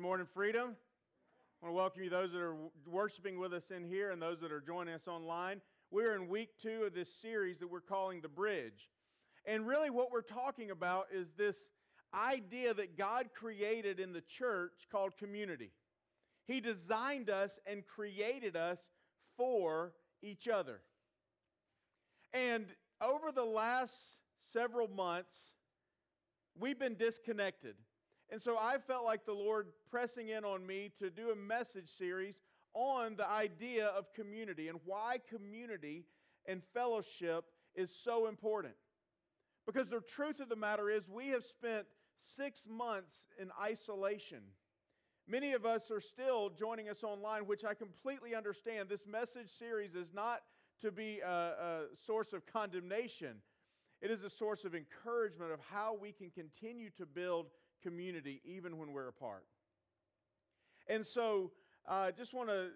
Good morning, Freedom. I want to welcome you, those that are worshiping with us in here and those that are joining us online. We're in week two of this series that we're calling The Bridge. And really, what we're talking about is this idea that God created in the church called community. He designed us and created us for each other. And over the last several months, we've been disconnected. And so I felt like the Lord pressing in on me to do a message series on the idea of community and why community and fellowship is so important. Because the truth of the matter is, we have spent six months in isolation. Many of us are still joining us online, which I completely understand. This message series is not to be a, a source of condemnation, it is a source of encouragement of how we can continue to build community even when we're apart. And so I uh, just want to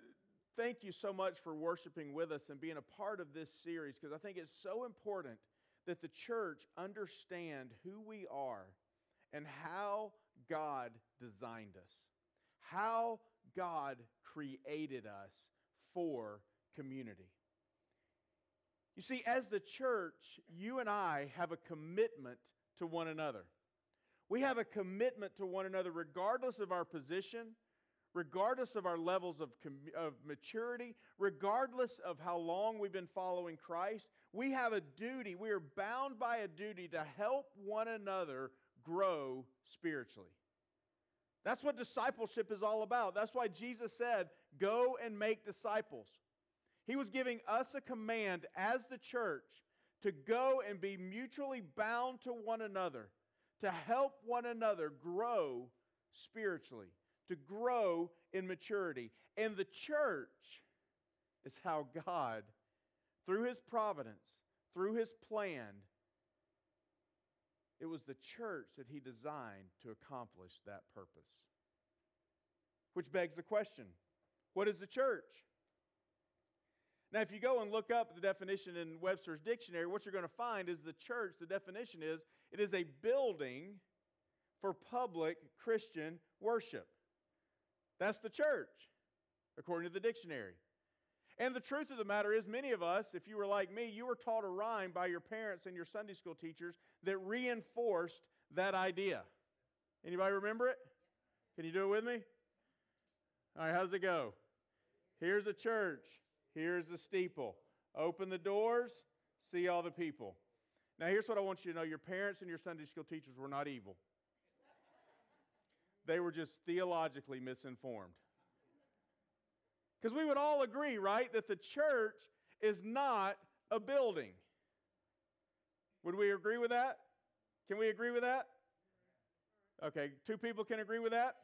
thank you so much for worshiping with us and being a part of this series because I think it's so important that the church understand who we are and how God designed us, how God created us for community. You see, as the church, you and I have a commitment to one another. We have a commitment to one another regardless of our position, regardless of our levels of, of maturity, regardless of how long we've been following Christ. We have a duty, we are bound by a duty to help one another grow spiritually. That's what discipleship is all about. That's why Jesus said, Go and make disciples. He was giving us a command as the church to go and be mutually bound to one another to help one another grow spiritually, to grow in maturity. And the church is how God, through His providence, through His plan, it was the church that He designed to accomplish that purpose. Which begs the question what is the church? Now, if you go and look up the definition in Webster's dictionary, what you're going to find is the church, the definition is it is a building for public Christian worship. That's the church, according to the dictionary. And the truth of the matter is, many of us, if you were like me, you were taught a rhyme by your parents and your Sunday school teachers that reinforced that idea. Anybody remember it? Can you do it with me? All right, how does it go? Here's a church. Here's the steeple. Open the doors, see all the people. Now, here's what I want you to know your parents and your Sunday school teachers were not evil, they were just theologically misinformed. Because we would all agree, right, that the church is not a building. Would we agree with that? Can we agree with that? Okay, two people can agree with that?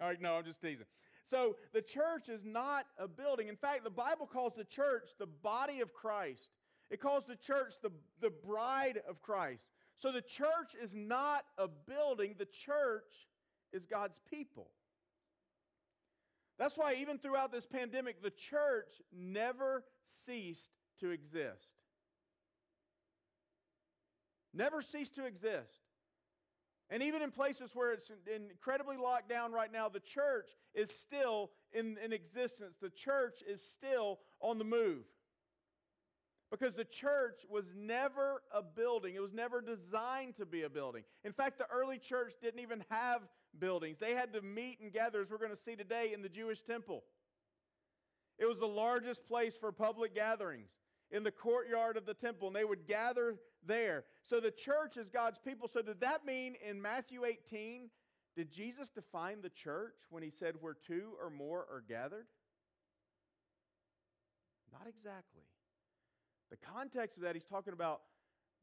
All right, no, I'm just teasing. So the church is not a building. In fact, the Bible calls the church the body of Christ. It calls the church the, the bride of Christ. So the church is not a building, the church is God's people. That's why, even throughout this pandemic, the church never ceased to exist. Never ceased to exist. And even in places where it's incredibly locked down right now, the church is still in, in existence. The church is still on the move. Because the church was never a building, it was never designed to be a building. In fact, the early church didn't even have buildings. They had to meet and gather, as we're going to see today, in the Jewish temple. It was the largest place for public gatherings in the courtyard of the temple, and they would gather there. So the church is God's people. So, did that mean in Matthew 18, did Jesus define the church when he said where two or more are gathered? Not exactly. The context of that, he's talking about,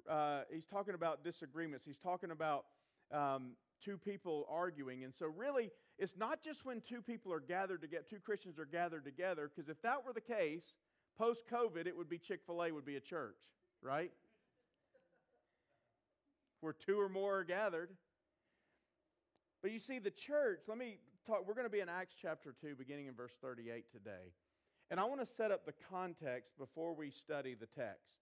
uh, he's talking about disagreements. He's talking about um, two people arguing. And so, really, it's not just when two people are gathered together, two Christians are gathered together, because if that were the case, Post COVID, it would be Chick fil A would be a church, right? Where two or more are gathered. But you see, the church, let me talk, we're going to be in Acts chapter 2, beginning in verse 38 today. And I want to set up the context before we study the text.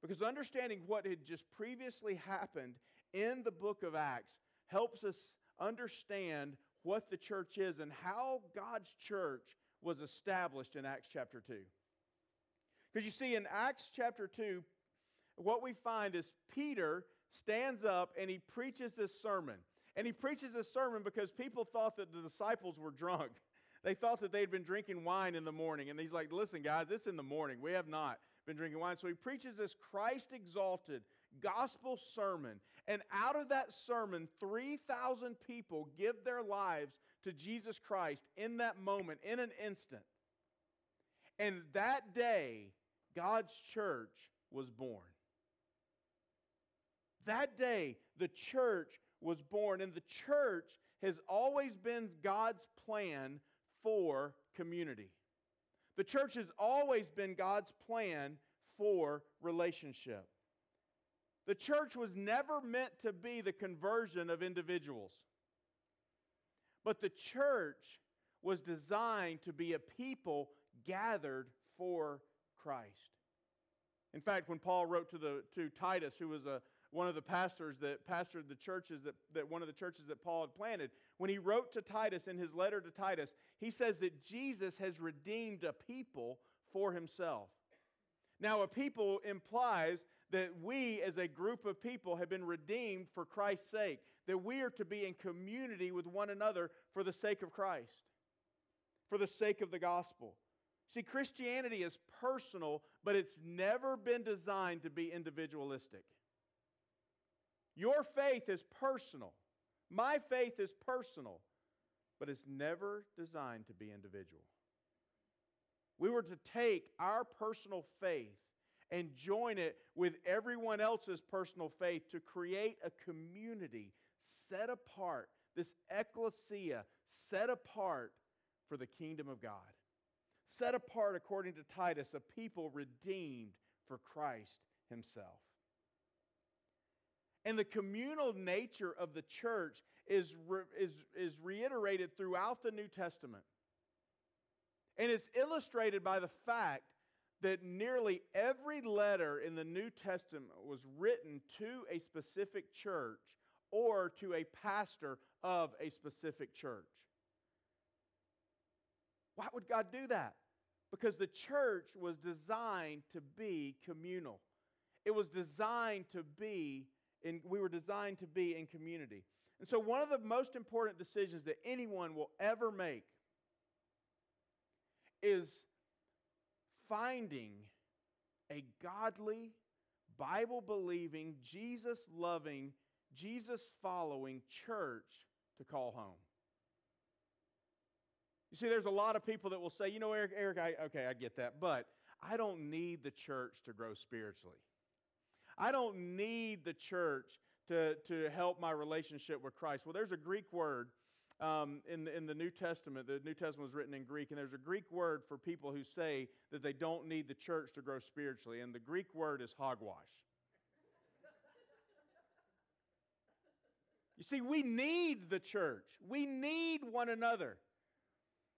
Because understanding what had just previously happened in the book of Acts helps us understand what the church is and how God's church was established in Acts chapter 2. Because you see, in Acts chapter 2, what we find is Peter stands up and he preaches this sermon. And he preaches this sermon because people thought that the disciples were drunk. They thought that they'd been drinking wine in the morning. And he's like, listen, guys, it's in the morning. We have not been drinking wine. So he preaches this Christ exalted gospel sermon. And out of that sermon, 3,000 people give their lives to Jesus Christ in that moment, in an instant. And that day, God's church was born. That day, the church was born. And the church has always been God's plan for community. The church has always been God's plan for relationship. The church was never meant to be the conversion of individuals, but the church was designed to be a people gathered for Christ. In fact, when Paul wrote to, the, to Titus, who was a, one of the pastors that pastored the churches that, that one of the churches that Paul had planted, when he wrote to Titus in his letter to Titus, he says that Jesus has redeemed a people for himself. Now, a people implies that we as a group of people have been redeemed for Christ's sake, that we are to be in community with one another for the sake of Christ, for the sake of the gospel. See, Christianity is personal, but it's never been designed to be individualistic. Your faith is personal. My faith is personal, but it's never designed to be individual. We were to take our personal faith and join it with everyone else's personal faith to create a community set apart, this ecclesia set apart for the kingdom of God. Set apart, according to Titus, a people redeemed for Christ Himself. And the communal nature of the church is, re- is, is reiterated throughout the New Testament. And it's illustrated by the fact that nearly every letter in the New Testament was written to a specific church or to a pastor of a specific church. Why would God do that? Because the church was designed to be communal. It was designed to be in, we were designed to be in community. And so, one of the most important decisions that anyone will ever make is finding a godly, Bible believing, Jesus loving, Jesus following church to call home. You see, there's a lot of people that will say, you know, Eric, Eric, I, okay, I get that, but I don't need the church to grow spiritually. I don't need the church to, to help my relationship with Christ. Well, there's a Greek word um, in, the, in the New Testament. The New Testament was written in Greek, and there's a Greek word for people who say that they don't need the church to grow spiritually, and the Greek word is hogwash. you see, we need the church. We need one another.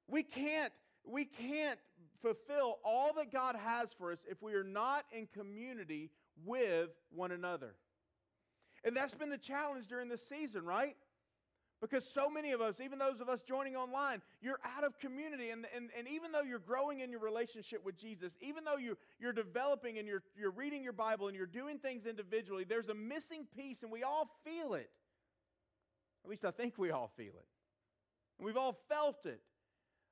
We can't, we can't fulfill all that God has for us if we are not in community with one another. And that's been the challenge during this season, right? Because so many of us, even those of us joining online, you're out of community. And, and, and even though you're growing in your relationship with Jesus, even though you, you're developing and you're, you're reading your Bible and you're doing things individually, there's a missing piece and we all feel it. At least I think we all feel it. And we've all felt it.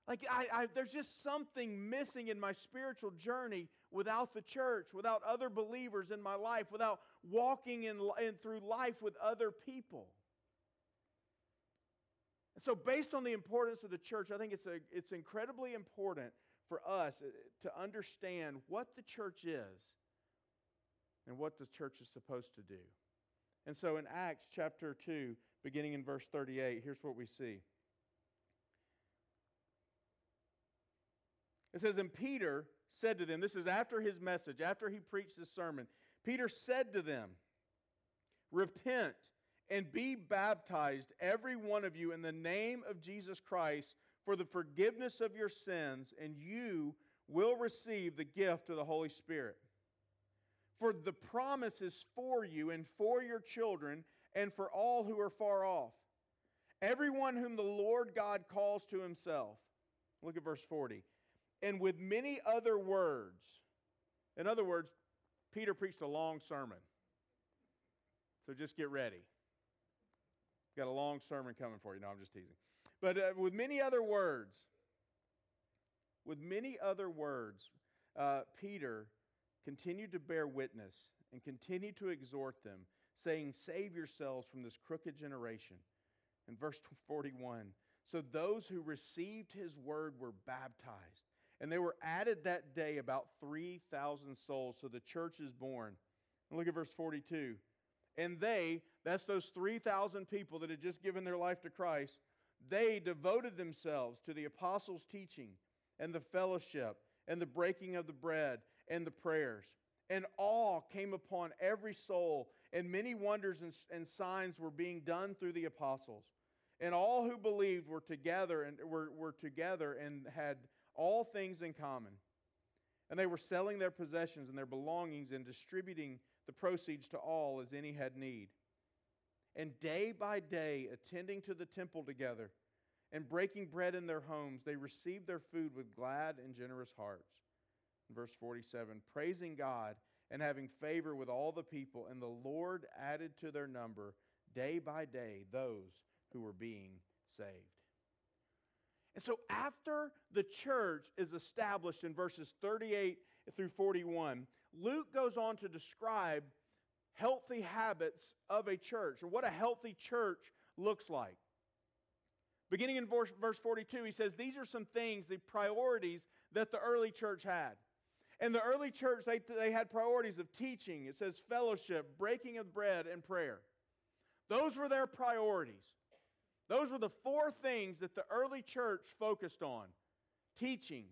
Like, I, I, there's just something missing in my spiritual journey without the church, without other believers in my life, without walking in, in, through life with other people. And so, based on the importance of the church, I think it's, a, it's incredibly important for us uh, to understand what the church is and what the church is supposed to do. And so, in Acts chapter 2, beginning in verse 38, here's what we see. It says, And Peter said to them, this is after his message, after he preached this sermon. Peter said to them, Repent and be baptized, every one of you, in the name of Jesus Christ for the forgiveness of your sins, and you will receive the gift of the Holy Spirit. For the promise is for you and for your children and for all who are far off everyone whom the Lord God calls to himself. Look at verse 40. And with many other words. In other words, Peter preached a long sermon. So just get ready. Got a long sermon coming for you. No, I'm just teasing. But uh, with many other words, with many other words, uh, Peter continued to bear witness and continued to exhort them, saying, Save yourselves from this crooked generation. In verse 41, so those who received his word were baptized. And they were added that day about 3,000 souls. So the church is born. And look at verse 42. And they, that's those 3,000 people that had just given their life to Christ, they devoted themselves to the apostles' teaching and the fellowship and the breaking of the bread and the prayers. And awe came upon every soul, and many wonders and, and signs were being done through the apostles. And all who believed were together and were, were together and had all things in common. And they were selling their possessions and their belongings and distributing the proceeds to all as any had need. And day by day, attending to the temple together and breaking bread in their homes, they received their food with glad and generous hearts. Verse 47 praising God and having favor with all the people, and the Lord added to their number day by day those who were being saved. And so, after the church is established in verses 38 through 41, Luke goes on to describe healthy habits of a church or what a healthy church looks like. Beginning in verse, verse 42, he says, These are some things, the priorities that the early church had. And the early church, they, they had priorities of teaching, it says fellowship, breaking of bread, and prayer. Those were their priorities. Those were the four things that the early church focused on teaching,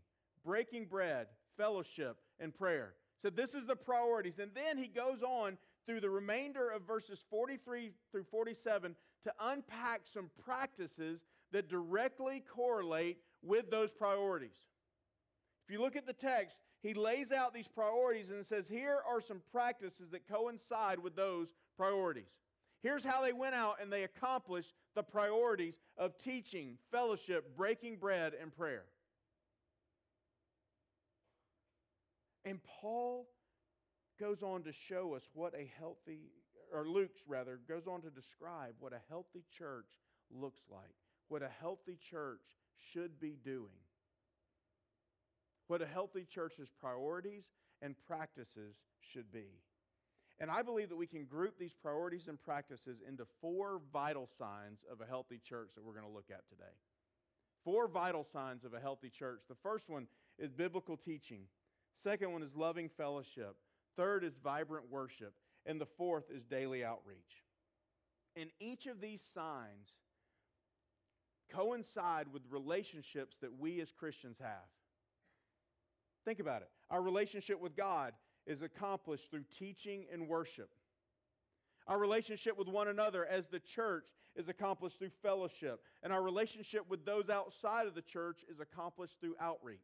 breaking bread, fellowship, and prayer. So this is the priorities. And then he goes on through the remainder of verses 43 through 47 to unpack some practices that directly correlate with those priorities. If you look at the text, he lays out these priorities and says, Here are some practices that coincide with those priorities. Here's how they went out and they accomplished the priorities of teaching, fellowship, breaking bread, and prayer. And Paul goes on to show us what a healthy, or Luke's rather, goes on to describe what a healthy church looks like, what a healthy church should be doing, what a healthy church's priorities and practices should be. And I believe that we can group these priorities and practices into four vital signs of a healthy church that we're going to look at today. Four vital signs of a healthy church. The first one is biblical teaching. Second one is loving fellowship. Third is vibrant worship. And the fourth is daily outreach. And each of these signs coincide with relationships that we as Christians have. Think about it. Our relationship with God is accomplished through teaching and worship. Our relationship with one another as the church is accomplished through fellowship. And our relationship with those outside of the church is accomplished through outreach.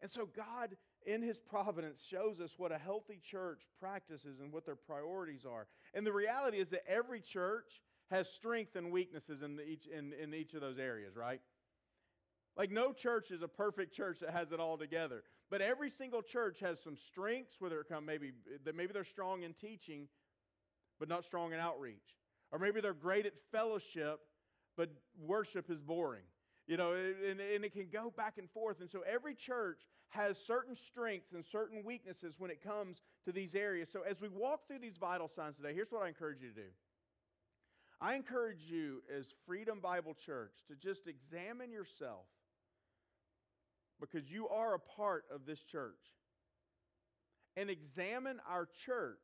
And so, God, in His providence, shows us what a healthy church practices and what their priorities are. And the reality is that every church has strength and weaknesses in, each, in, in each of those areas, right? Like, no church is a perfect church that has it all together. But every single church has some strengths, whether it come maybe uh, that maybe they're strong in teaching, but not strong in outreach. Or maybe they're great at fellowship, but worship is boring. You know, and, and it can go back and forth. And so every church has certain strengths and certain weaknesses when it comes to these areas. So as we walk through these vital signs today, here's what I encourage you to do. I encourage you as Freedom Bible Church to just examine yourself because you are a part of this church. And examine our church,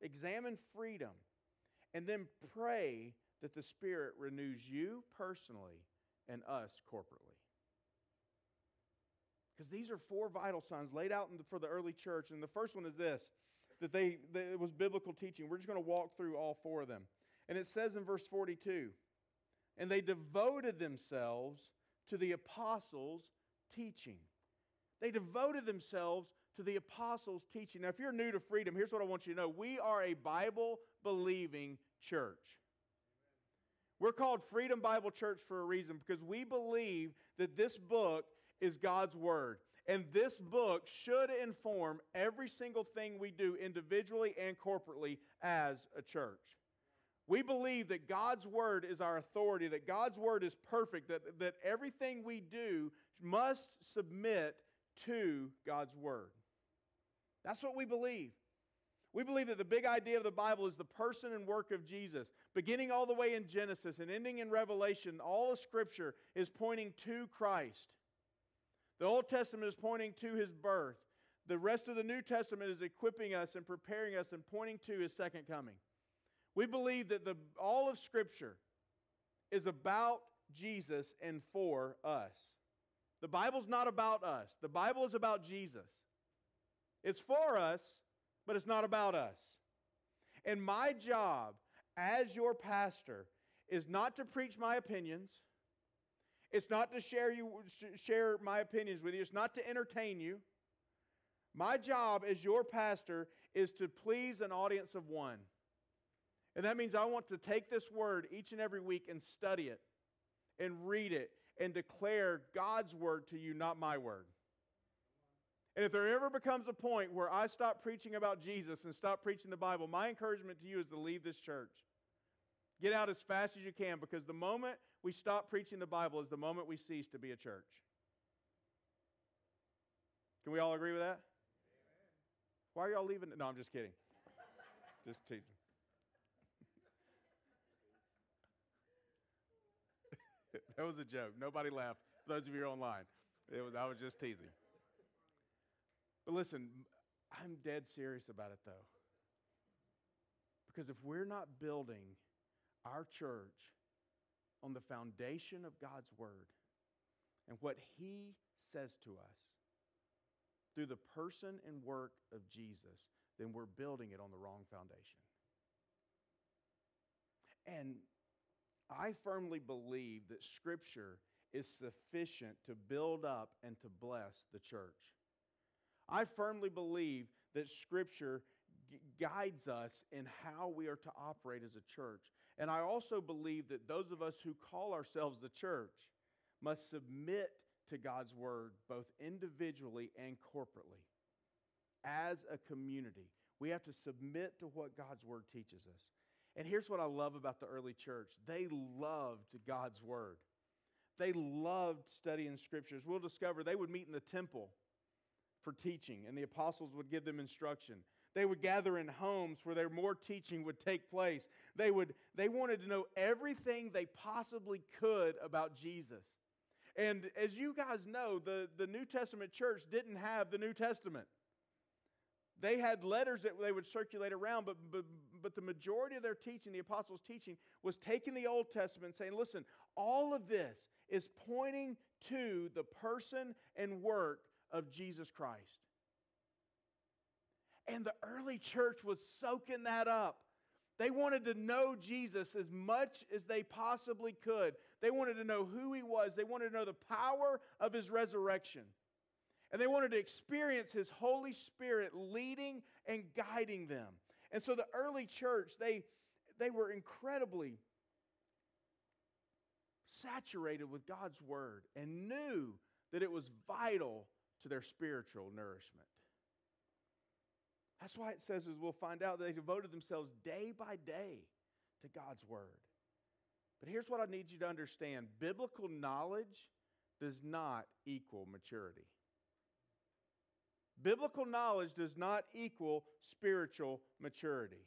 examine freedom, and then pray that the Spirit renews you personally and us corporately. Because these are four vital signs laid out the, for the early church. And the first one is this that they that it was biblical teaching. We're just going to walk through all four of them. And it says in verse 42 and they devoted themselves to the apostles' teaching. They devoted themselves to the apostles' teaching. Now, if you're new to freedom, here's what I want you to know we are a Bible believing church. We're called Freedom Bible Church for a reason because we believe that this book is God's Word. And this book should inform every single thing we do individually and corporately as a church. We believe that God's Word is our authority, that God's Word is perfect, that, that everything we do must submit to God's Word. That's what we believe. We believe that the big idea of the Bible is the person and work of Jesus. Beginning all the way in Genesis and ending in Revelation, all of Scripture is pointing to Christ. The Old Testament is pointing to his birth. The rest of the New Testament is equipping us and preparing us and pointing to his second coming. We believe that the, all of Scripture is about Jesus and for us. The Bible's not about us, the Bible is about Jesus. It's for us, but it's not about us. And my job as your pastor is not to preach my opinions. It's not to share you share my opinions with you. It's not to entertain you. My job as your pastor is to please an audience of one. And that means I want to take this word each and every week and study it and read it and declare God's word to you, not my word. And if there ever becomes a point where I stop preaching about Jesus and stop preaching the Bible, my encouragement to you is to leave this church. Get out as fast as you can because the moment we stop preaching the Bible is the moment we cease to be a church. Can we all agree with that? Why are y'all leaving? No, I'm just kidding. just teasing. that was a joke. Nobody laughed. Those of you online, it was, I was just teasing. But listen, I'm dead serious about it though. Because if we're not building our church on the foundation of God's Word and what He says to us through the person and work of Jesus, then we're building it on the wrong foundation. And I firmly believe that Scripture is sufficient to build up and to bless the church. I firmly believe that Scripture guides us in how we are to operate as a church. And I also believe that those of us who call ourselves the church must submit to God's Word both individually and corporately. As a community, we have to submit to what God's Word teaches us. And here's what I love about the early church they loved God's Word. They loved studying scriptures. We'll discover they would meet in the temple for teaching, and the apostles would give them instruction. They would gather in homes where their more teaching would take place. They, would, they wanted to know everything they possibly could about Jesus. And as you guys know, the, the New Testament church didn't have the New Testament. They had letters that they would circulate around, but, but, but the majority of their teaching, the apostles' teaching, was taking the Old Testament and saying, listen, all of this is pointing to the person and work of Jesus Christ. And the early church was soaking that up. They wanted to know Jesus as much as they possibly could. They wanted to know who he was. They wanted to know the power of his resurrection. And they wanted to experience his Holy Spirit leading and guiding them. And so the early church, they, they were incredibly saturated with God's word and knew that it was vital to their spiritual nourishment. That's why it says, as we'll find out, they devoted themselves day by day to God's Word. But here's what I need you to understand biblical knowledge does not equal maturity. Biblical knowledge does not equal spiritual maturity.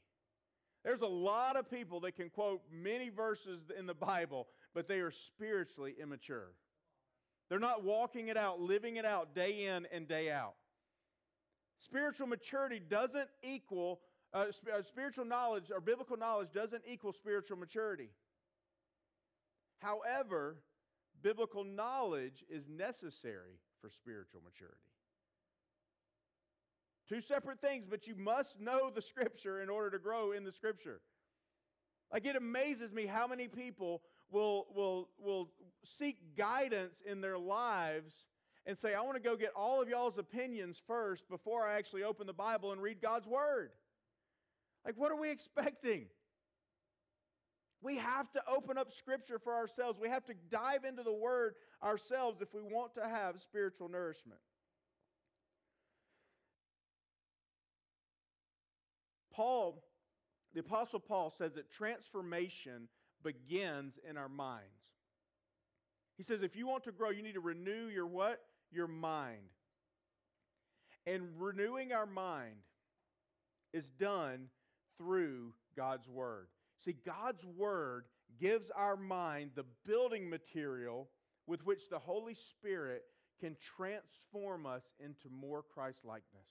There's a lot of people that can quote many verses in the Bible, but they are spiritually immature. They're not walking it out, living it out day in and day out. Spiritual maturity doesn't equal, uh, uh, spiritual knowledge or biblical knowledge doesn't equal spiritual maturity. However, biblical knowledge is necessary for spiritual maturity. Two separate things, but you must know the Scripture in order to grow in the Scripture. Like it amazes me how many people will, will, will seek guidance in their lives and say, I want to go get all of y'all's opinions first before I actually open the Bible and read God's Word. Like, what are we expecting? We have to open up Scripture for ourselves. We have to dive into the Word ourselves if we want to have spiritual nourishment. Paul, the Apostle Paul says that transformation begins in our minds. He says if you want to grow, you need to renew your what? Your mind. And renewing our mind is done through God's Word. See, God's Word gives our mind the building material with which the Holy Spirit can transform us into more Christ likeness.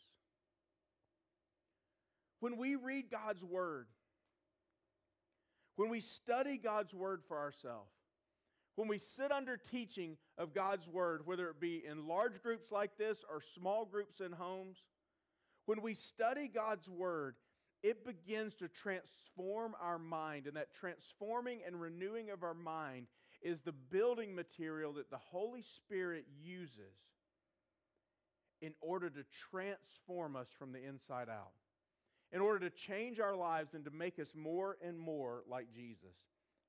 When we read God's Word, when we study God's Word for ourselves, when we sit under teaching of God's Word, whether it be in large groups like this or small groups in homes, when we study God's Word, it begins to transform our mind. And that transforming and renewing of our mind is the building material that the Holy Spirit uses in order to transform us from the inside out, in order to change our lives and to make us more and more like Jesus.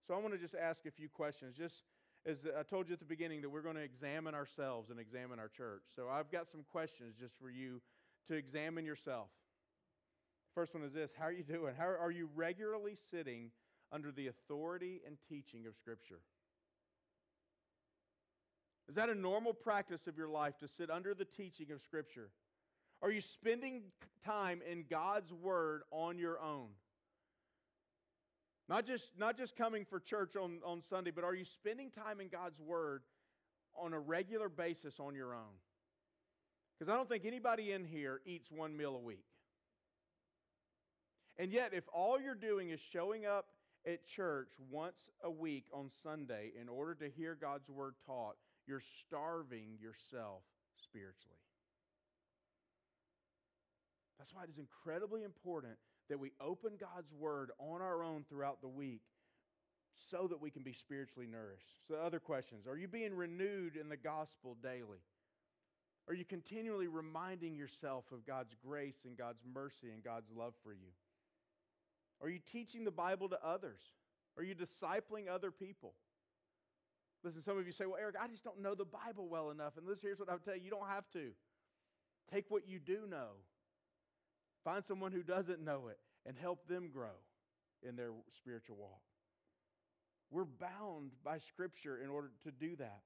So I want to just ask a few questions, just as I told you at the beginning, that we're going to examine ourselves and examine our church. So I've got some questions just for you to examine yourself. First one is this How are you doing? How are you regularly sitting under the authority and teaching of Scripture? Is that a normal practice of your life to sit under the teaching of Scripture? Are you spending time in God's Word on your own? Not just, not just coming for church on, on Sunday, but are you spending time in God's Word on a regular basis on your own? Because I don't think anybody in here eats one meal a week. And yet, if all you're doing is showing up at church once a week on Sunday in order to hear God's Word taught, you're starving yourself spiritually. That's why it is incredibly important that we open God's Word on our own throughout the week so that we can be spiritually nourished. So, other questions Are you being renewed in the gospel daily? Are you continually reminding yourself of God's grace and God's mercy and God's love for you? Are you teaching the Bible to others? Are you discipling other people? Listen, some of you say, Well, Eric, I just don't know the Bible well enough. And listen, here's what I'll tell you you don't have to. Take what you do know Find someone who doesn't know it and help them grow in their spiritual walk. We're bound by Scripture in order to do that.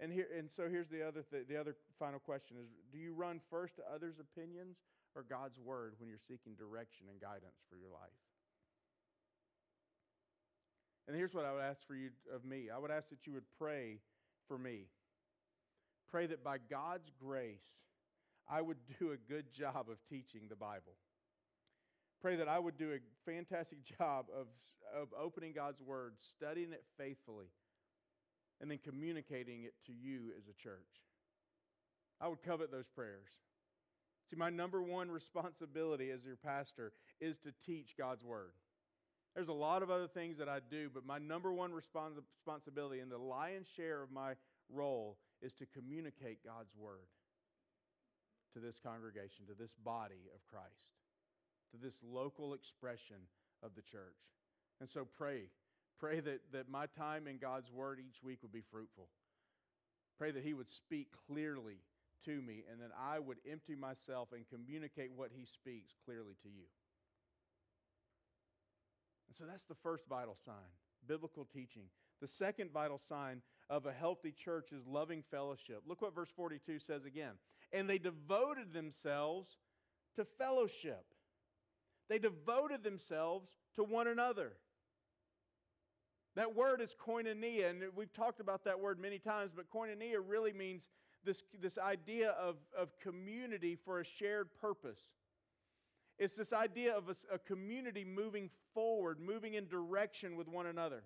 And here, and so here's the other th- the other final question is: Do you run first to others' opinions or God's word when you're seeking direction and guidance for your life? And here's what I would ask for you of me. I would ask that you would pray for me. Pray that by God's grace, I would do a good job of teaching the Bible. Pray that I would do a fantastic job of, of opening God's Word, studying it faithfully, and then communicating it to you as a church. I would covet those prayers. See, my number one responsibility as your pastor is to teach God's Word. There's a lot of other things that I do, but my number one respons- responsibility and the lion's share of my role is to communicate God's Word to this congregation, to this body of Christ, to this local expression of the church. And so pray. Pray that, that my time in God's Word each week would be fruitful. Pray that He would speak clearly to me and that I would empty myself and communicate what He speaks clearly to you. And so that's the first vital sign biblical teaching. The second vital sign of a healthy church is loving fellowship. Look what verse 42 says again. And they devoted themselves to fellowship, they devoted themselves to one another. That word is koinonia, and we've talked about that word many times, but koinonia really means this, this idea of, of community for a shared purpose. It's this idea of a, a community moving forward, moving in direction with one another.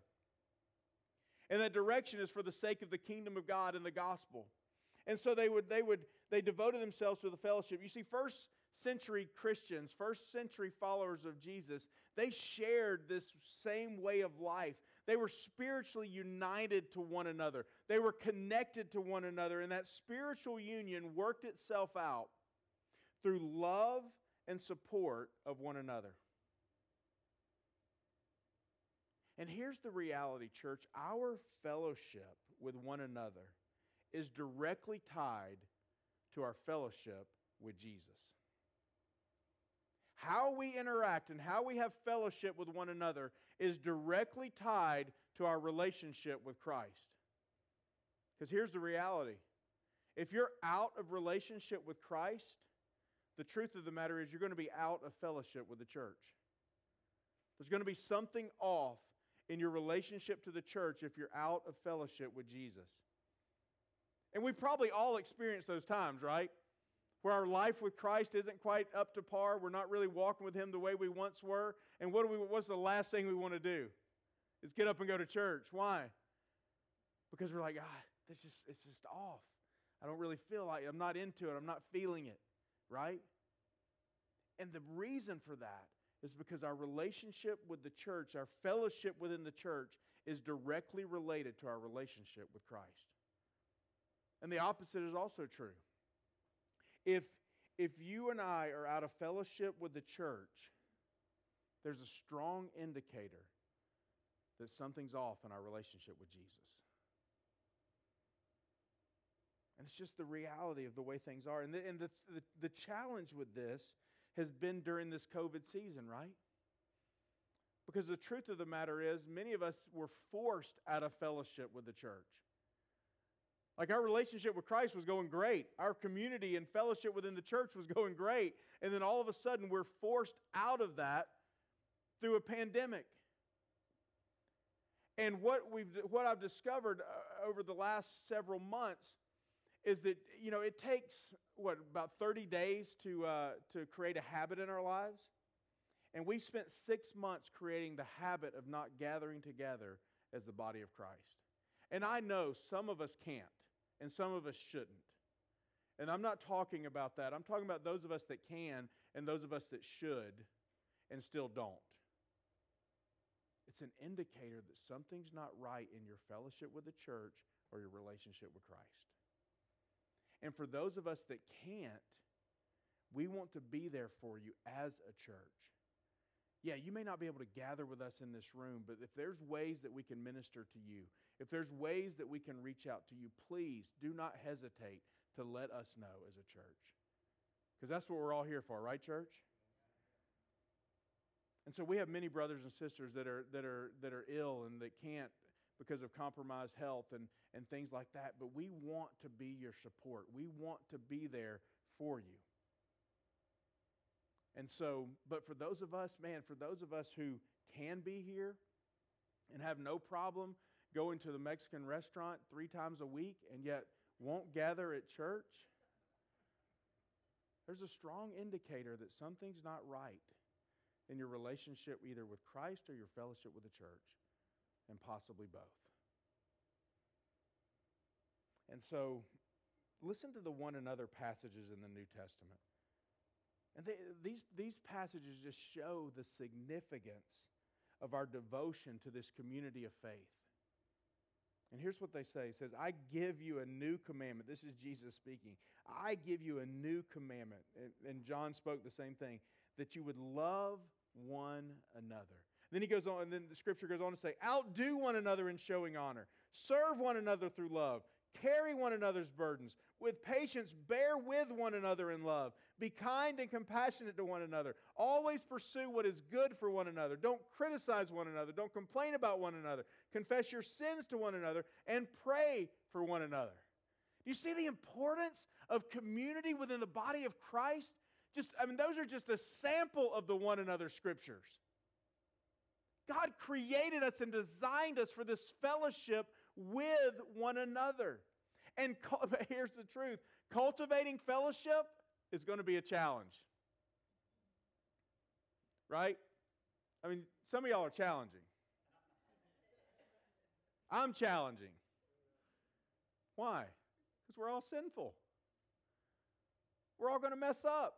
And that direction is for the sake of the kingdom of God and the gospel. And so they would, they would, they devoted themselves to the fellowship. You see, first century Christians, first century followers of Jesus, they shared this same way of life. They were spiritually united to one another. They were connected to one another, and that spiritual union worked itself out through love and support of one another. And here's the reality, church our fellowship with one another is directly tied to our fellowship with Jesus. How we interact and how we have fellowship with one another is directly tied to our relationship with Christ. Because here's the reality if you're out of relationship with Christ, the truth of the matter is you're going to be out of fellowship with the church. There's going to be something off in your relationship to the church if you're out of fellowship with Jesus. And we probably all experience those times, right? Where our life with Christ isn't quite up to par. We're not really walking with Him the way we once were. And what do we, what's the last thing we want to do? Is get up and go to church. Why? Because we're like, ah, it's just, it's just off. I don't really feel like I'm not into it. I'm not feeling it, right? And the reason for that is because our relationship with the church, our fellowship within the church, is directly related to our relationship with Christ. And the opposite is also true. If, if you and I are out of fellowship with the church, there's a strong indicator that something's off in our relationship with Jesus. And it's just the reality of the way things are. And the, and the, the, the challenge with this has been during this COVID season, right? Because the truth of the matter is, many of us were forced out of fellowship with the church. Like our relationship with Christ was going great. Our community and fellowship within the church was going great. And then all of a sudden, we're forced out of that through a pandemic. And what, we've, what I've discovered uh, over the last several months is that, you know, it takes, what, about 30 days to, uh, to create a habit in our lives? And we've spent six months creating the habit of not gathering together as the body of Christ. And I know some of us can't and some of us shouldn't. And I'm not talking about that. I'm talking about those of us that can and those of us that should and still don't. It's an indicator that something's not right in your fellowship with the church or your relationship with Christ. And for those of us that can't, we want to be there for you as a church. Yeah, you may not be able to gather with us in this room, but if there's ways that we can minister to you, if there's ways that we can reach out to you, please do not hesitate to let us know as a church. Because that's what we're all here for, right, church? And so we have many brothers and sisters that are, that are, that are ill and that can't because of compromised health and, and things like that. But we want to be your support. We want to be there for you. And so, but for those of us, man, for those of us who can be here and have no problem going to the Mexican restaurant three times a week and yet won't gather at church, there's a strong indicator that something's not right in your relationship either with Christ or your fellowship with the church, and possibly both. And so, listen to the one another passages in the New Testament. And they, these, these passages just show the significance of our devotion to this community of faith. And here's what they say. It says, I give you a new commandment. This is Jesus speaking. I give you a new commandment. And, and John spoke the same thing that you would love one another. Then he goes on, and then the scripture goes on to say, outdo one another in showing honor, serve one another through love, carry one another's burdens, with patience, bear with one another in love, be kind and compassionate to one another, always pursue what is good for one another, don't criticize one another, don't complain about one another, confess your sins to one another, and pray for one another. Do you see the importance of community within the body of Christ? Just, I mean, those are just a sample of the one another scriptures. God created us and designed us for this fellowship with one another. And here's the truth cultivating fellowship is going to be a challenge. Right? I mean, some of y'all are challenging. I'm challenging. Why? Because we're all sinful. We're all going to mess up.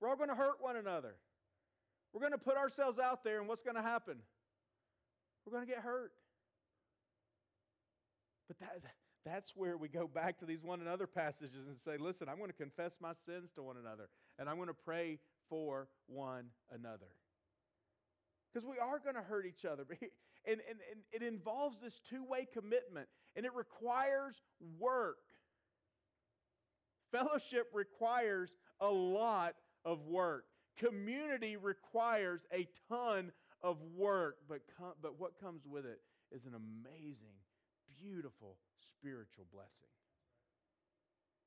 We're all going to hurt one another. We're going to put ourselves out there, and what's going to happen? We're going to get hurt. But that, that's where we go back to these one another passages and say, listen, I'm going to confess my sins to one another, and I'm going to pray for one another. Because we are going to hurt each other. And, and, and it involves this two way commitment, and it requires work. Fellowship requires a lot of work. Community requires a ton of work, but, com- but what comes with it is an amazing, beautiful spiritual blessing.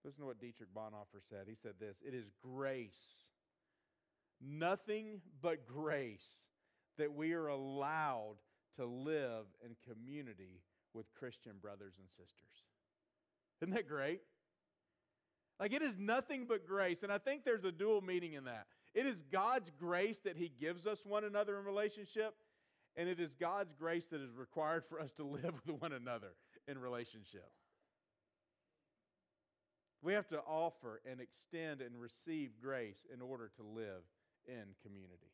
Listen to what Dietrich Bonhoeffer said. He said this It is grace, nothing but grace, that we are allowed to live in community with Christian brothers and sisters. Isn't that great? Like it is nothing but grace. And I think there's a dual meaning in that. It is God's grace that He gives us one another in relationship, and it is God's grace that is required for us to live with one another in relationship. We have to offer and extend and receive grace in order to live in community.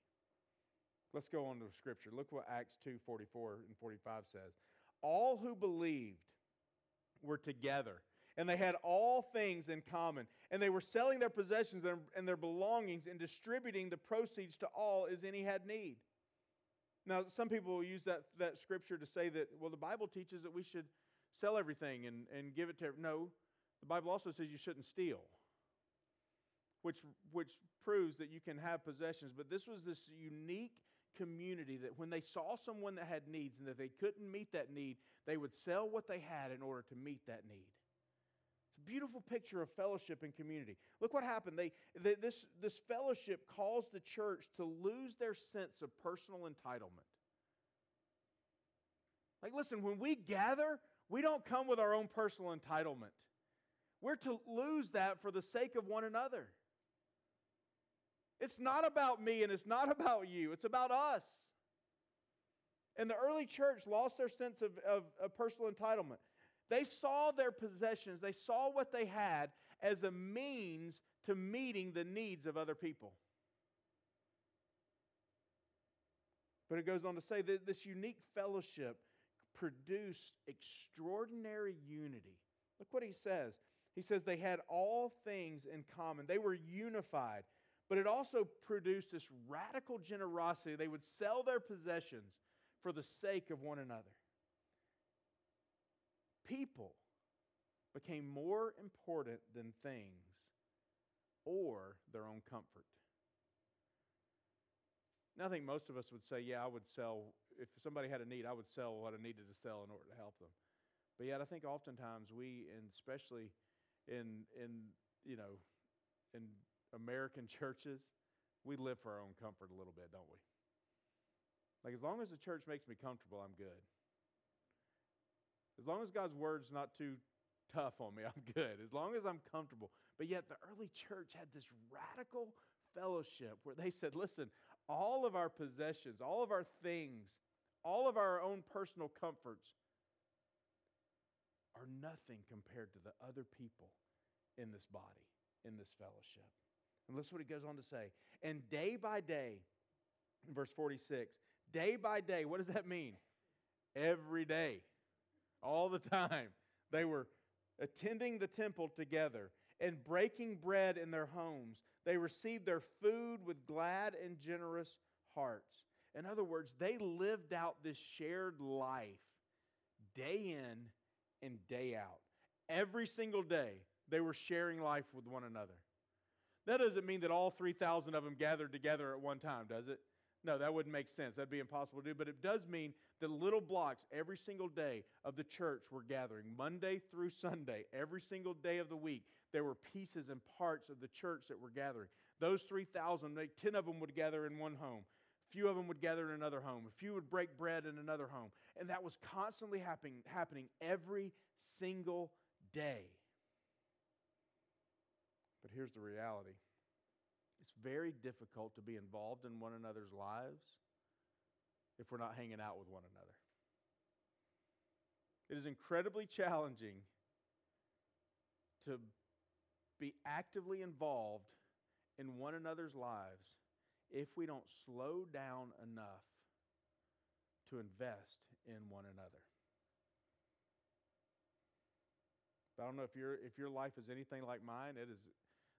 Let's go on to the scripture. Look what Acts 2 44 and 45 says. All who believed were together, and they had all things in common, and they were selling their possessions and their belongings and distributing the proceeds to all as any had need. Now, some people will use that, that scripture to say that, well, the Bible teaches that we should sell everything and, and give it to. No, the Bible also says you shouldn't steal, which, which proves that you can have possessions. But this was this unique community that when they saw someone that had needs and that they couldn't meet that need, they would sell what they had in order to meet that need. It's a beautiful picture of fellowship and community. Look what happened. They, they, this, this fellowship caused the church to lose their sense of personal entitlement. Like, listen, when we gather, we don't come with our own personal entitlement. We're to lose that for the sake of one another. It's not about me and it's not about you, it's about us. And the early church lost their sense of, of, of, personal entitlement. They saw their possessions, they saw what they had as a means to meeting the needs of other people. But it goes on to say that this unique fellowship produced extraordinary unity. Look what he says. He says they had all things in common, they were unified. But it also produced this radical generosity. They would sell their possessions for the sake of one another. People became more important than things or their own comfort. Now, I think most of us would say, yeah, I would sell, if somebody had a need, I would sell what I needed to sell in order to help them. But yet, I think oftentimes we, and especially in, in you know, in American churches, we live for our own comfort a little bit, don't we? Like, as long as the church makes me comfortable, I'm good. As long as God's word's not too tough on me, I'm good. As long as I'm comfortable. But yet, the early church had this radical fellowship where they said, listen, all of our possessions, all of our things, all of our own personal comforts are nothing compared to the other people in this body, in this fellowship. And listen what he goes on to say. And day by day, verse 46, day by day, what does that mean? Every day, all the time, they were attending the temple together and breaking bread in their homes. They received their food with glad and generous hearts. In other words, they lived out this shared life day in and day out. Every single day, they were sharing life with one another. That doesn't mean that all 3,000 of them gathered together at one time, does it? No, that wouldn't make sense. That'd be impossible to do. But it does mean that little blocks every single day of the church were gathering, Monday through Sunday, every single day of the week. There were pieces and parts of the church that were gathering. Those 3,000, 10 of them would gather in one home. A few of them would gather in another home. A few would break bread in another home. And that was constantly happening, happening every single day. But here's the reality very difficult to be involved in one another's lives if we're not hanging out with one another. It is incredibly challenging to be actively involved in one another's lives if we don't slow down enough to invest in one another. But I don't know if your if your life is anything like mine, it is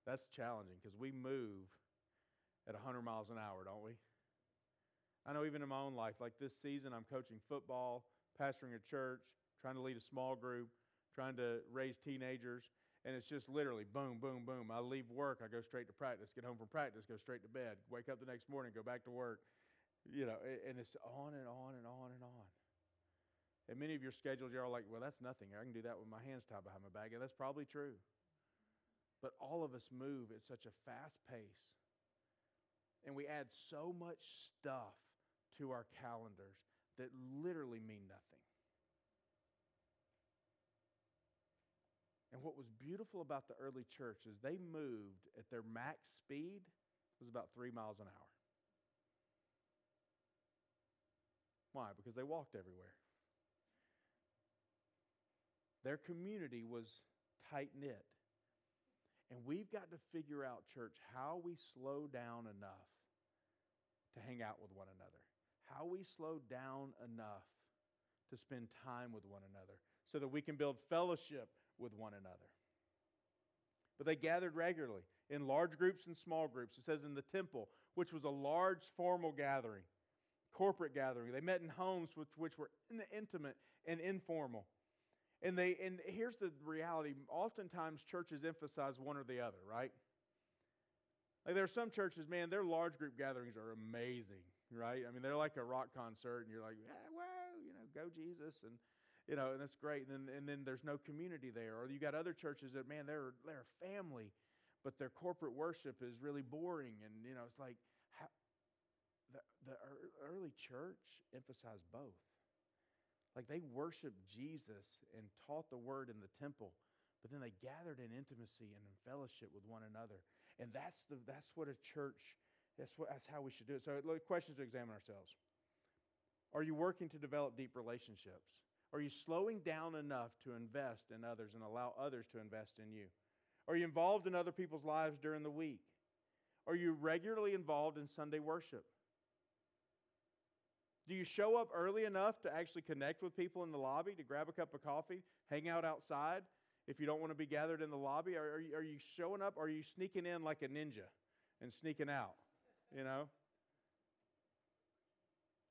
that's challenging because we move at 100 miles an hour, don't we? I know even in my own life, like this season, I'm coaching football, pastoring a church, trying to lead a small group, trying to raise teenagers. And it's just literally boom, boom, boom. I leave work, I go straight to practice, get home from practice, go straight to bed, wake up the next morning, go back to work. You know, and it's on and on and on and on. And many of your schedules, you're all like, well, that's nothing. I can do that with my hands tied behind my back. And that's probably true. But all of us move at such a fast pace. And we add so much stuff to our calendars that literally mean nothing. And what was beautiful about the early church is they moved at their max speed was about three miles an hour. Why? Because they walked everywhere. Their community was tight knit. And we've got to figure out, church, how we slow down enough to hang out with one another, how we slow down enough to spend time with one another so that we can build fellowship with one another. But they gathered regularly in large groups and small groups. It says in the temple, which was a large formal gathering, corporate gathering. They met in homes which, which were intimate and informal. And they and here's the reality, oftentimes churches emphasize one or the other, right? Like there are some churches, man, their large group gatherings are amazing, right? I mean, they're like a rock concert, and you're like, well, you know, go Jesus, and you know, and that's great. And then, and then there's no community there, or you got other churches that, man, they're they're family, but their corporate worship is really boring, and you know, it's like how, the the early church emphasized both. Like they worshiped Jesus and taught the word in the temple, but then they gathered in intimacy and in fellowship with one another. And that's, the, that's what a church, that's, what, that's how we should do it. So, questions to examine ourselves. Are you working to develop deep relationships? Are you slowing down enough to invest in others and allow others to invest in you? Are you involved in other people's lives during the week? Are you regularly involved in Sunday worship? Do you show up early enough to actually connect with people in the lobby, to grab a cup of coffee, hang out outside if you don't want to be gathered in the lobby? Are, are, you, are you showing up? Are you sneaking in like a ninja and sneaking out? You know?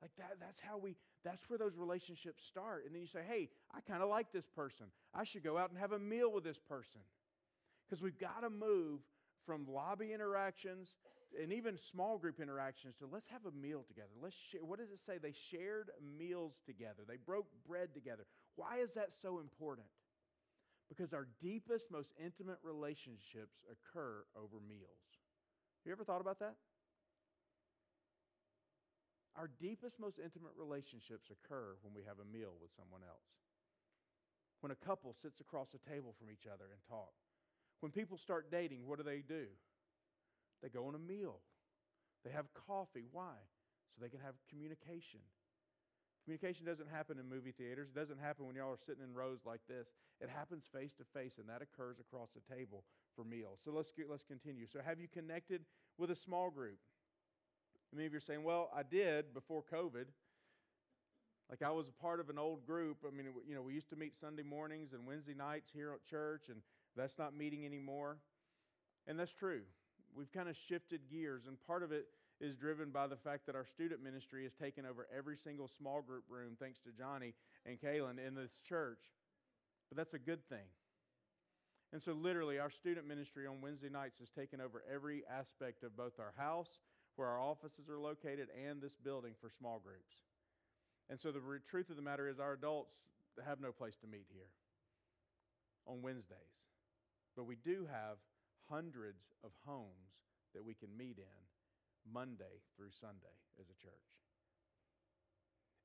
Like that, that's how we, that's where those relationships start. And then you say, hey, I kind of like this person. I should go out and have a meal with this person. Because we've got to move from lobby interactions and even small group interactions to let's have a meal together. Let's share. What does it say? They shared meals together. They broke bread together. Why is that so important? Because our deepest, most intimate relationships occur over meals. You ever thought about that? Our deepest, most intimate relationships occur when we have a meal with someone else. When a couple sits across a table from each other and talk. When people start dating, what do they do? They go on a meal. They have coffee. Why? So they can have communication. Communication doesn't happen in movie theaters. It doesn't happen when y'all are sitting in rows like this. It happens face to face, and that occurs across the table for meals. So let's, let's continue. So, have you connected with a small group? Many of you are saying, well, I did before COVID. Like I was a part of an old group. I mean, you know, we used to meet Sunday mornings and Wednesday nights here at church, and that's not meeting anymore. And that's true we've kind of shifted gears, and part of it is driven by the fact that our student ministry has taken over every single small group room, thanks to Johnny and Kaylin in this church. But that's a good thing. And so, literally, our student ministry on Wednesday nights has taken over every aspect of both our house, where our offices are located, and this building for small groups. And so, the truth of the matter is, our adults have no place to meet here on Wednesdays. But we do have hundreds of homes that we can meet in Monday through Sunday as a church.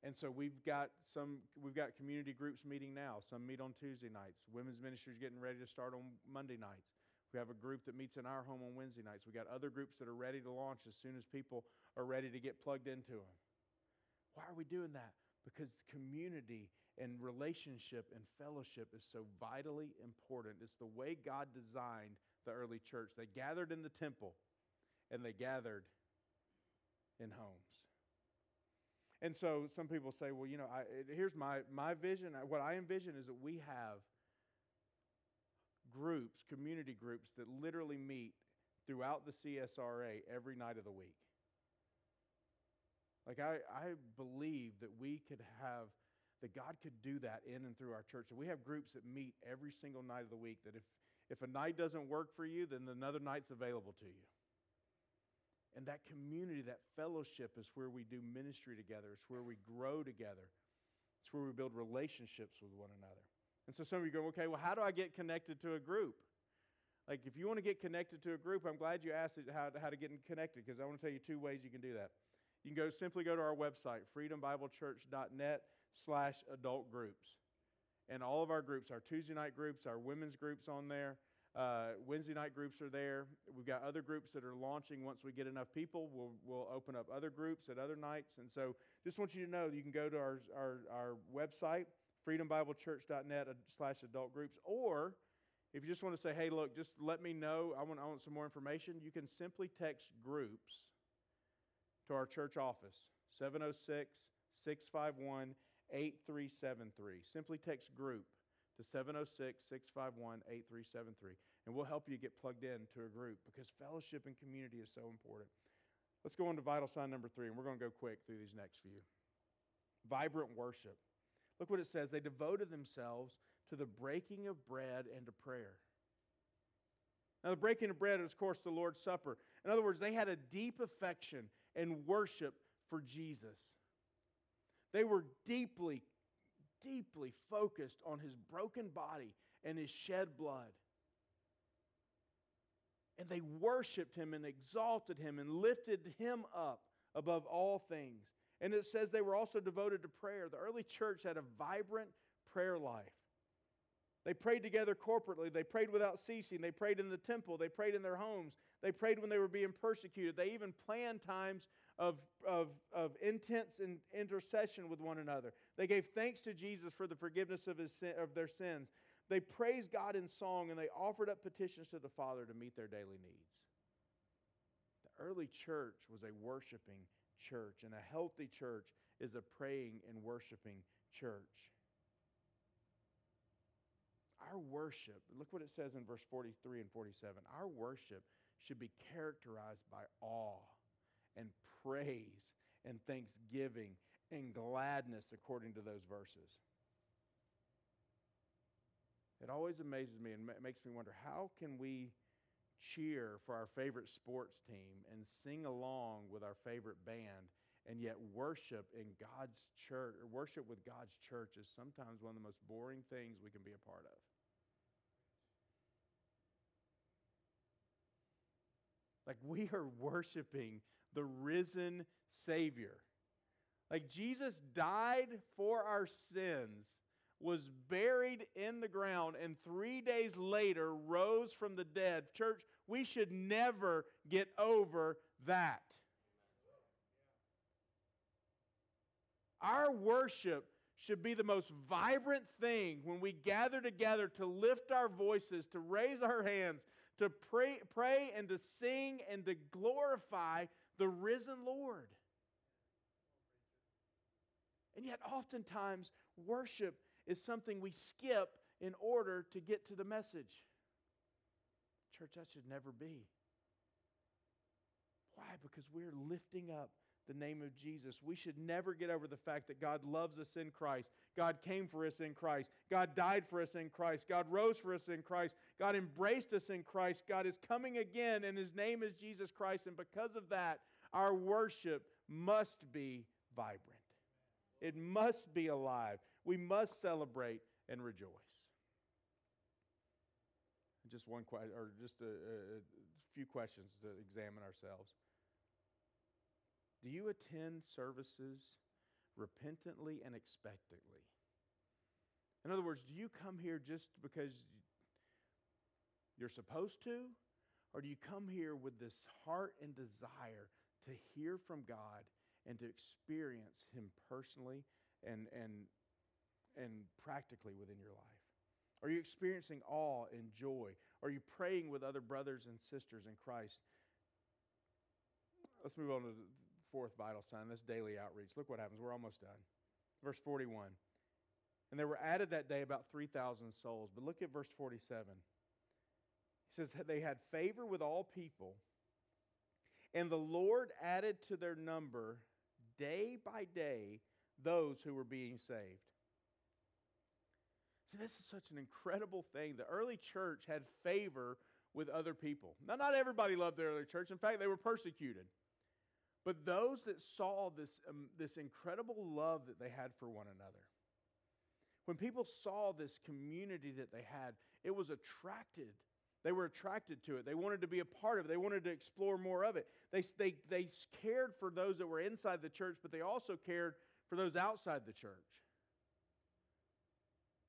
And so we've got some we've got community groups meeting now. Some meet on Tuesday nights. Women's ministry is getting ready to start on Monday nights. We have a group that meets in our home on Wednesday nights. We got other groups that are ready to launch as soon as people are ready to get plugged into them. Why are we doing that? Because community and relationship and fellowship is so vitally important. It's the way God designed the early church. They gathered in the temple and they gathered in homes. And so some people say, well, you know, I, here's my, my vision. What I envision is that we have groups, community groups, that literally meet throughout the CSRA every night of the week. Like, I, I believe that we could have, that God could do that in and through our church. And we have groups that meet every single night of the week that if, if a night doesn't work for you, then another night's available to you. And that community, that fellowship is where we do ministry together. It's where we grow together. It's where we build relationships with one another. And so some of you go, okay, well, how do I get connected to a group? Like, if you want to get connected to a group, I'm glad you asked how, how to get connected because I want to tell you two ways you can do that. You can go simply go to our website, freedombiblechurch.net slash adult groups. And all of our groups, our Tuesday night groups, our women's groups on there, uh, Wednesday night groups are there. We've got other groups that are launching. Once we get enough people, we'll, we'll open up other groups at other nights. And so just want you to know you can go to our, our, our website, freedombiblechurch.net slash adult groups, or if you just want to say, hey, look, just let me know, I want, I want some more information, you can simply text groups to our church office, 706 651 8373. Simply text group to 706 651 8373, and we'll help you get plugged in to a group because fellowship and community is so important. Let's go on to vital sign number three, and we're going to go quick through these next few. Vibrant worship. Look what it says. They devoted themselves to the breaking of bread and to prayer. Now, the breaking of bread is, of course, the Lord's Supper. In other words, they had a deep affection and worship for Jesus. They were deeply, deeply focused on his broken body and his shed blood. And they worshiped him and exalted him and lifted him up above all things. And it says they were also devoted to prayer. The early church had a vibrant prayer life. They prayed together corporately. They prayed without ceasing. They prayed in the temple. They prayed in their homes. They prayed when they were being persecuted. They even planned times of, of, of intense in, intercession with one another. They gave thanks to Jesus for the forgiveness of, his sin, of their sins. They praised God in song and they offered up petitions to the Father to meet their daily needs. The early church was a worshiping church, and a healthy church is a praying and worshiping church our worship, look what it says in verse 43 and 47. Our worship should be characterized by awe and praise and thanksgiving and gladness according to those verses. It always amazes me and makes me wonder how can we cheer for our favorite sports team and sing along with our favorite band and yet worship in God's church or worship with God's church is sometimes one of the most boring things we can be a part of. Like we are worshiping the risen Savior. Like Jesus died for our sins, was buried in the ground, and three days later rose from the dead. Church, we should never get over that. Our worship should be the most vibrant thing when we gather together to lift our voices, to raise our hands, to pray, pray and to sing and to glorify the risen Lord. And yet, oftentimes, worship is something we skip in order to get to the message. Church, that should never be. Why? Because we're lifting up the name of Jesus. We should never get over the fact that God loves us in Christ. God came for us in Christ. God died for us in Christ. God rose for us in Christ. God embraced us in Christ. God is coming again, and His name is Jesus Christ. And because of that, our worship must be vibrant. It must be alive. We must celebrate and rejoice. Just one question, or just a, a few questions to examine ourselves. Do you attend services repentantly and expectantly? In other words, do you come here just because you're supposed to? Or do you come here with this heart and desire to hear from God and to experience Him personally and, and, and practically within your life? Are you experiencing awe and joy? Are you praying with other brothers and sisters in Christ? Let's move on to fourth vital sign, this daily outreach. Look what happens. We're almost done. Verse 41. And there were added that day about 3,000 souls. But look at verse 47. He says, They had favor with all people, and the Lord added to their number day by day those who were being saved. See, this is such an incredible thing. The early church had favor with other people. Now, not everybody loved the early church. In fact, they were persecuted. But those that saw this, um, this incredible love that they had for one another, when people saw this community that they had, it was attracted. They were attracted to it. They wanted to be a part of it. They wanted to explore more of it. They, they, they cared for those that were inside the church, but they also cared for those outside the church.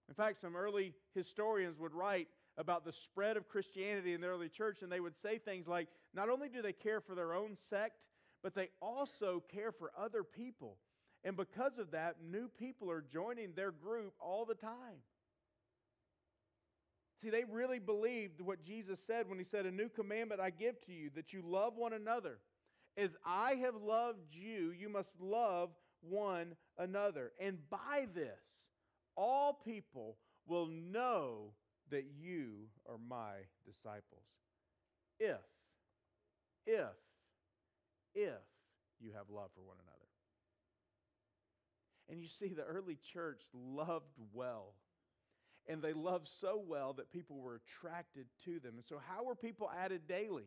In fact, some early historians would write about the spread of Christianity in the early church, and they would say things like not only do they care for their own sect, but they also care for other people. And because of that, new people are joining their group all the time. See, they really believed what Jesus said when he said, A new commandment I give to you, that you love one another. As I have loved you, you must love one another. And by this, all people will know that you are my disciples. If, if, if you have love for one another. And you see, the early church loved well. And they loved so well that people were attracted to them. And so, how were people added daily?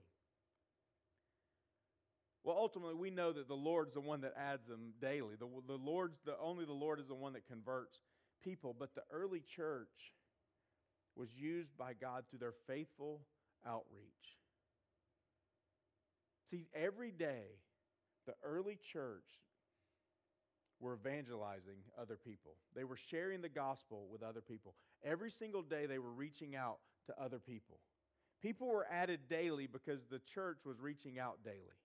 Well, ultimately, we know that the Lord's the one that adds them daily. The, the Lord's the only the Lord is the one that converts people. But the early church was used by God through their faithful outreach. See, every day, the early church were evangelizing other people. They were sharing the gospel with other people. Every single day, they were reaching out to other people. People were added daily because the church was reaching out daily.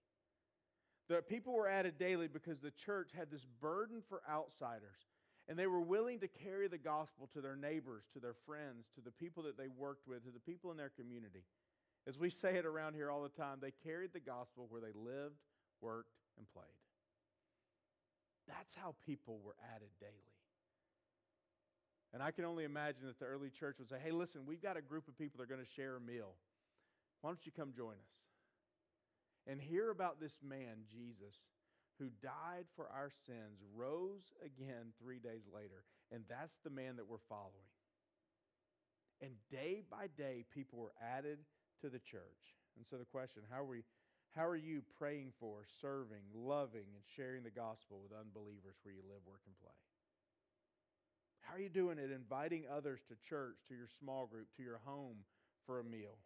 The people were added daily because the church had this burden for outsiders, and they were willing to carry the gospel to their neighbors, to their friends, to the people that they worked with, to the people in their community. As we say it around here all the time, they carried the gospel where they lived, worked, and played. That's how people were added daily. And I can only imagine that the early church would say, hey, listen, we've got a group of people that are going to share a meal. Why don't you come join us? And hear about this man, Jesus, who died for our sins, rose again three days later. And that's the man that we're following. And day by day, people were added to the church. And so the question how are we how are you praying for, serving, loving, and sharing the gospel with unbelievers where you live, work, and play? How are you doing it inviting others to church, to your small group, to your home for a meal?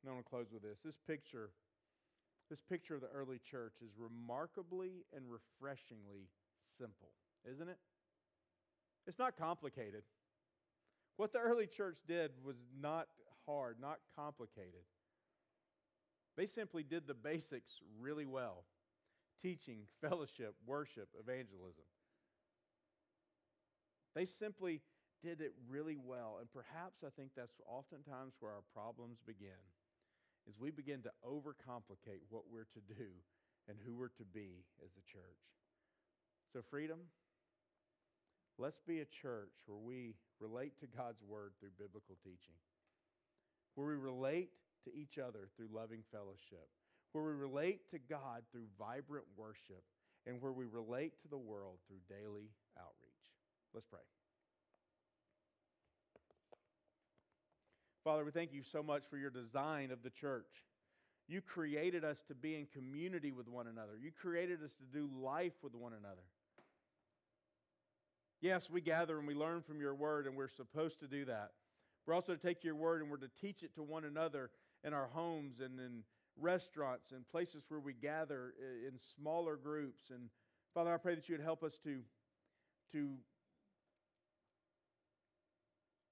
And I want to close with this. This picture, this picture of the early church is remarkably and refreshingly simple, isn't it? It's not complicated. What the early church did was not hard, not complicated. They simply did the basics really well teaching, fellowship, worship, evangelism. They simply did it really well. And perhaps I think that's oftentimes where our problems begin. Is we begin to overcomplicate what we're to do and who we're to be as a church. So, freedom, let's be a church where we relate to God's word through biblical teaching, where we relate to each other through loving fellowship, where we relate to God through vibrant worship, and where we relate to the world through daily outreach. Let's pray. Father, we thank you so much for your design of the church. You created us to be in community with one another. You created us to do life with one another. Yes, we gather and we learn from your word, and we're supposed to do that. We're also to take your word and we're to teach it to one another in our homes and in restaurants and places where we gather in smaller groups. And Father, I pray that you would help us to, to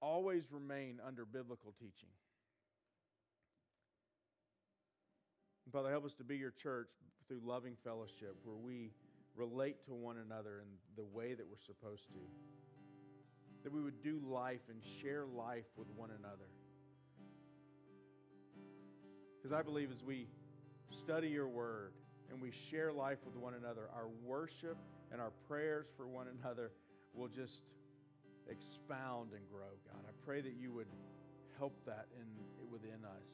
always remain under biblical teaching. And Father, help us to be your church through loving fellowship where we relate to one another in the way that we're supposed to. That we would do life and share life with one another. Because I believe as we study your word and we share life with one another, our worship and our prayers for one another will just expound and grow, God. I pray that you would help that in, within us.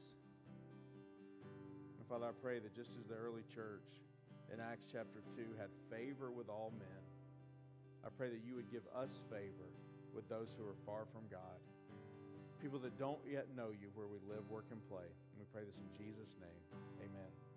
And Father, I pray that just as the early church in Acts chapter 2 had favor with all men. I pray that you would give us favor with those who are far from God, people that don't yet know you where we live, work, and play. And we pray this in Jesus' name. Amen.